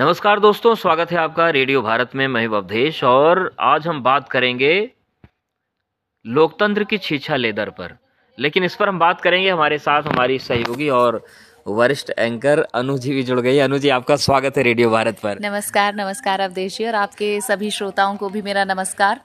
नमस्कार दोस्तों, स्वागत है आपका रेडियो भारत में। मैं अवधेश और आज हम बात करेंगे लोकतंत्र की छीछा लेदर पर। लेकिन इस पर हम बात करेंगे, हमारे साथ हमारी सहयोगी और वरिष्ठ एंकर अनु जी भी जुड़ गई अनु जी आपका स्वागत है रेडियो भारत पर। नमस्कार नमस्कार अवधेश जी, और आपके सभी श्रोताओं को भी मेरा नमस्कार।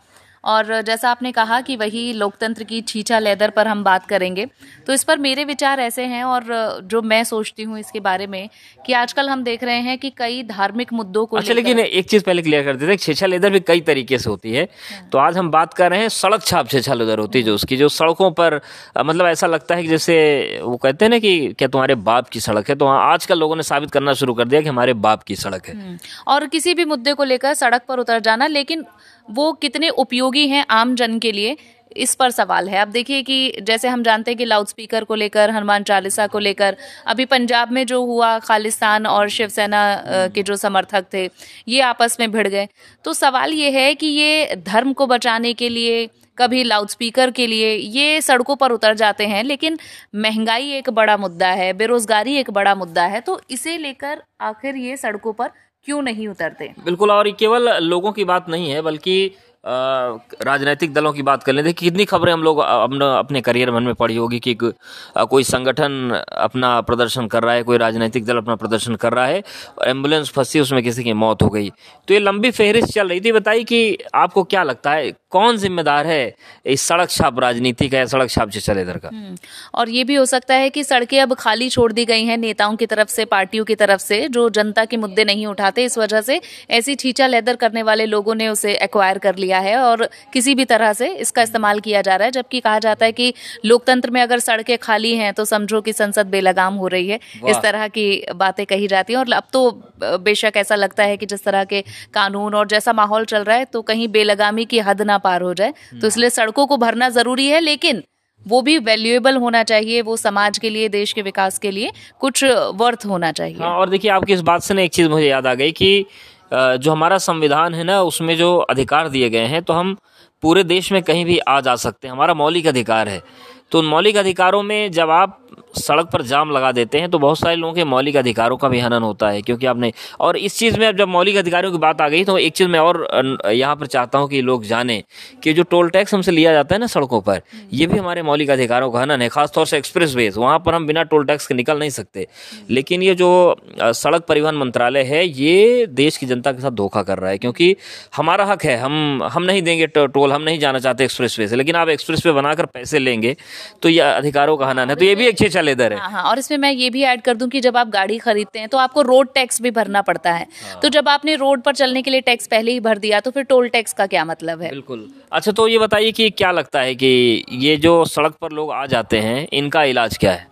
और जैसा आपने कहा कि वही लोकतंत्र की छीछा लेदर पर हम बात करेंगे तो इस पर मेरे विचार ऐसे हैं और जो मैं सोचती हूँ इसके बारे में कि आजकल हम देख रहे हैं कि कई धार्मिक मुद्दों को अच्छा लेकिन एक चीज़ पहले क्लियर कर देते छेछा लेदर भी कई तरीके से होती है हाँ। तो आज हम बात कर रहे हैं सड़क छाप छेछा लेदर होती है जो उसकी जो सड़कों पर मतलब ऐसा लगता है कि जैसे वो कहते हैं ना कि क्या तुम्हारे बाप की सड़क है तो आजकल लोगों ने साबित करना शुरू कर दिया कि हमारे बाप की सड़क है हम्म। और किसी भी मुद्दे को लेकर सड़क पर उतर जाना लेकिन वो कितने उपयोगी हैं आम जन के लिए, इस पर सवाल है। अब देखिए कि जैसे हम जानते हैं कि लाउड स्पीकर को लेकर, हनुमान चालीसा को लेकर, अभी पंजाब में जो हुआ खालिस्तान और शिवसेना के जो समर्थक थे, ये आपस में भिड़ गए। तो सवाल ये है कि ये धर्म को बचाने के लिए, कभी लाउड स्पीकर के लिए, ये सड़कों पर उतर जाते हैं, लेकिन महँगाई एक बड़ा मुद्दा है, बेरोजगारी एक बड़ा मुद्दा है तो इसे लेकर आखिर ये सड़कों पर क्यों नहीं उतरते? बिल्कुल, और केवल लोगों की बात नहीं है, बल्कि राजनीतिक दलों की बात कर लेते हैं कितनी खबरें हम लोग अपने करियर मन में पड़ी होगी कि कोई संगठन अपना प्रदर्शन कर रहा है कोई राजनीतिक दल अपना प्रदर्शन कर रहा है एंबुलेंस फंसी उसमें किसी की मौत हो गई। तो ये लंबी फहरिस्त चल रही थी। बताइए कि आपको क्या लगता है कौन जिम्मेदार है इस सड़क छाप राजनीति का या सड़क छाप से चले इधर का? हम्म, और ये भी हो सकता है कि सड़कें अब खाली छोड़ दी गई हैं नेताओं की तरफ़ से पार्टियों की तरफ़ से जो जनता के मुद्दे नहीं उठाते। इस वजह से ऐसी छींचा लेदर करने वाले लोगों ने उसे एक्वायर कर लिया है और किसी भी तरह से इसका इस्तेमाल किया जा रहा है जबकि कहा जाता है कि लोकतंत्र में अगर सड़कें खाली हैं तो समझो कि संसद बेलगाम हो रही है। इस तरह की बातें कही जाती हैं और अब तो बेशक ऐसा लगता है कि जिस तरह के कानून और जैसा माहौल चल रहा है तो कहीं बेलगामी की हद ना पार हो जाए। तो इसलिए सड़कों को भरना ज़रूरी है लेकिन वो भी वैल्यूएबल होना चाहिए वो समाज के लिए देश के विकास के लिए कुछ वर्थ होना चाहिए। हाँ, और देखिए आपकी इस बात से ना एक चीज़ मुझे याद आ गई कि जो हमारा संविधान है ना, उसमें जो अधिकार दिए गए हैं तो हम पूरे देश में कहीं भी आ जा सकते हैं। हमारा मौलिक अधिकार है। तो उन मौलिक अधिकारों में जब आप सड़क पर जाम लगा देते हैं तो बहुत सारे लोगों के मौलिक अधिकारों का भी हनन होता है, क्योंकि आपने, और इस चीज़ में अब जब मौलिक अधिकारों की बात आ गई तो एक चीज़ मैं और यहाँ पर चाहता हूँ कि लोग जाने कि जो टोल टैक्स हमसे लिया जाता है ना सड़कों पर, ये भी हमारे मौलिक अधिकारों का हनन है, खासतौर से एक्सप्रेस वेज, वहाँ पर हम बिना टोल टैक्स के निकल नहीं सकते। लेकिन ये जो सड़क परिवहन मंत्रालय है, ये देश की जनता के साथ धोखा कर रहा है, क्योंकि हमारा हक है, हम हम नहीं देंगे टोल, हम नहीं जाना चाहते एक्सप्रेस वे से, लेकिन आप एक्सप्रेस वे बनाकर पैसे लेंगे तो ये अधिकारों का हनन है। तो ये भी एक छेछा लेदर है। हाँ, हाँ और इसमें मैं ये भी ऐड कर दूँ कि जब आप गाड़ी खरीदते हैं तो आपको रोड टैक्स भी भरना पड़ता है। हाँ। तो जब आपने रोड पर चलने के लिए टैक्स पहले ही भर दिया तो फिर टोल टैक्स का क्या मतलब है? बिल्कुल। अच्छा तो ये बताइए कि क्या लगता है कि ये जो सड़क पर लोग आ जाते हैं इनका इलाज क्या है?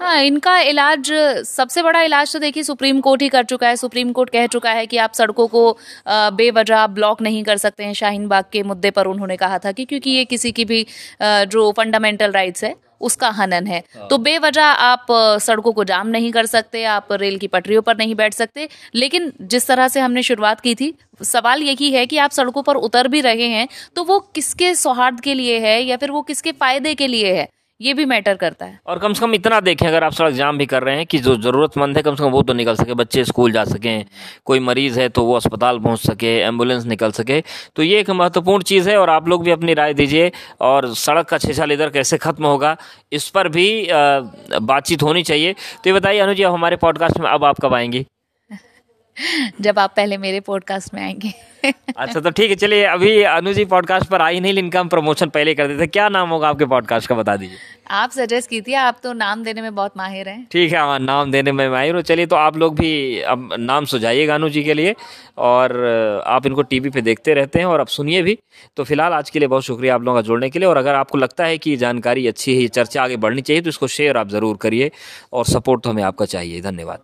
हाँ इनका इलाज सबसे बड़ा इलाज तो देखिए सुप्रीम कोर्ट ही कर चुका है। सुप्रीम कोर्ट कह चुका है कि आप सड़कों को बेवजह ब्लॉक नहीं कर सकते हैं। शाहीन बाग के मुद्दे पर उन्होंने कहा था कि क्योंकि ये किसी की भी जो फंडामेंटल राइट्स है उसका हनन है। हाँ। तो बेवजह आप सड़कों को जाम नहीं कर सकते आप रेल की पटरियों पर नहीं बैठ सकते। लेकिन जिस तरह से हमने शुरुआत की थी सवाल यही है कि आप सड़कों पर उतर भी रहे हैं तो वो किसके सौहार्द के लिए है या फिर वो किसके फ़ायदे के लिए है? ये भी मैटर करता है। और कम से कम इतना देखें, अगर आप सड़क जाम भी कर रहे हैं कि जो ज़रूरतमंद है, कम से कम वो तो निकल सके, बच्चे स्कूल जा सकें, कोई मरीज़ है तो वो अस्पताल पहुँच सके, एंबुलेंस निकल सके। तो ये एक महत्वपूर्ण चीज़ है और आप लोग भी अपनी राय दीजिए और सड़क का छेछा लेदर कैसे ख़त्म होगा, इस पर भी बातचीत होनी चाहिए। तो ये बताइए, अनुजी हमारे पॉडकास्ट में अब आप कब आएँगी? जब आप पहले मेरे पॉडकास्ट में आएँगे। अच्छा तो ठीक है चलिए अभी अनुजी पॉडकास्ट पर आई नहीं इनका हम प्रमोशन पहले कर देते। क्या नाम होगा आपके पॉडकास्ट का बता दीजिए। आप सजेस्ट की थी आप तो नाम देने में बहुत माहिर हैं। ठीक है हमारा नाम देने में माहिर हो। चलिए तो आप लोग भी अब नाम सुझाइएगा अनु जी के लिए और आप इनको टीवी पे देखते रहते हैं और अब सुनिए भी। तो फ़िलहाल आज के लिए बहुत शुक्रिया आप लोगों का जुड़ने के लिए और अगर आपको लगता है कि ये जानकारी अच्छी है ये चर्चा आगे बढ़नी चाहिए तो इसको शेयर आप ज़रूर करिए और सपोर्ट तो हमें आपका चाहिए। धन्यवाद।